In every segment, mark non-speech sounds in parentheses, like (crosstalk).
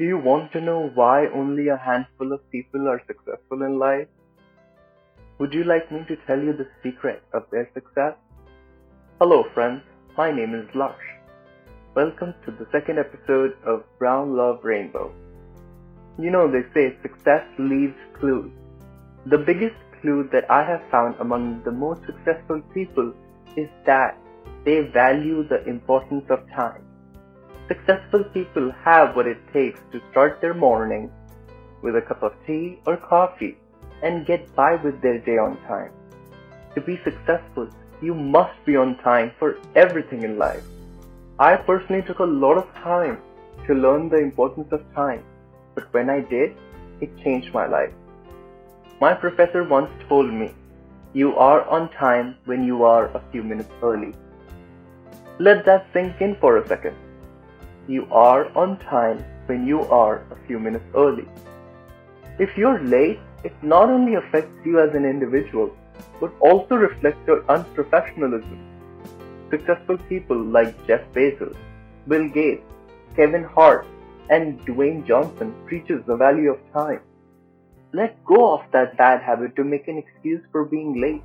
Do you want to know why only a handful of people are successful in life? Would you like me to tell you the secret of their success? Hello, friends. My name is Lush. Welcome to the second episode of Brown Love Rainbow. You know, they say success leaves clues. The biggest clue that I have found among the most successful people is that they value the importance of time. Successful people have what it takes to start their morning with a cup of tea or coffee and get by with their day on time. To be successful, you must be on time for everything in life. I personally took a lot of time to learn the importance of time, but when I did, it changed my life. My professor once told me, you are on time when you are a few minutes early. Let that sink in for a second. You are on time when you are a few minutes early. If you're late, it not only affects you as an individual, but also reflects your unprofessionalism. Successful people like Jeff Bezos, Bill Gates, Kevin Hart, and Dwayne Johnson preaches the value of time. Let go of that bad habit to make an excuse for being late.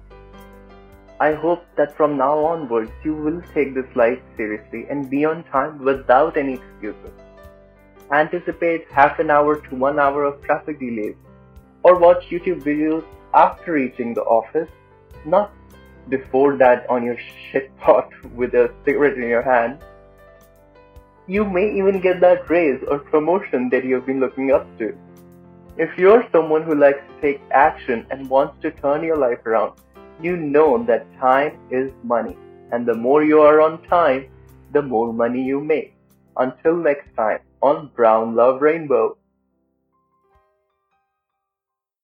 I hope that from now onwards you will take this life seriously and be on time without any excuses. Anticipate half an hour to one hour of traffic delays or watch YouTube videos after reaching the office, not before that on your shit pot (laughs) with a cigarette in your hand. You may even get that raise or promotion that you've been looking up to. If you're someone who likes to take action and wants to turn your life around, you know that time is money. And the more you are on time, the more money you make. Until next time on Brown Love Rainbow.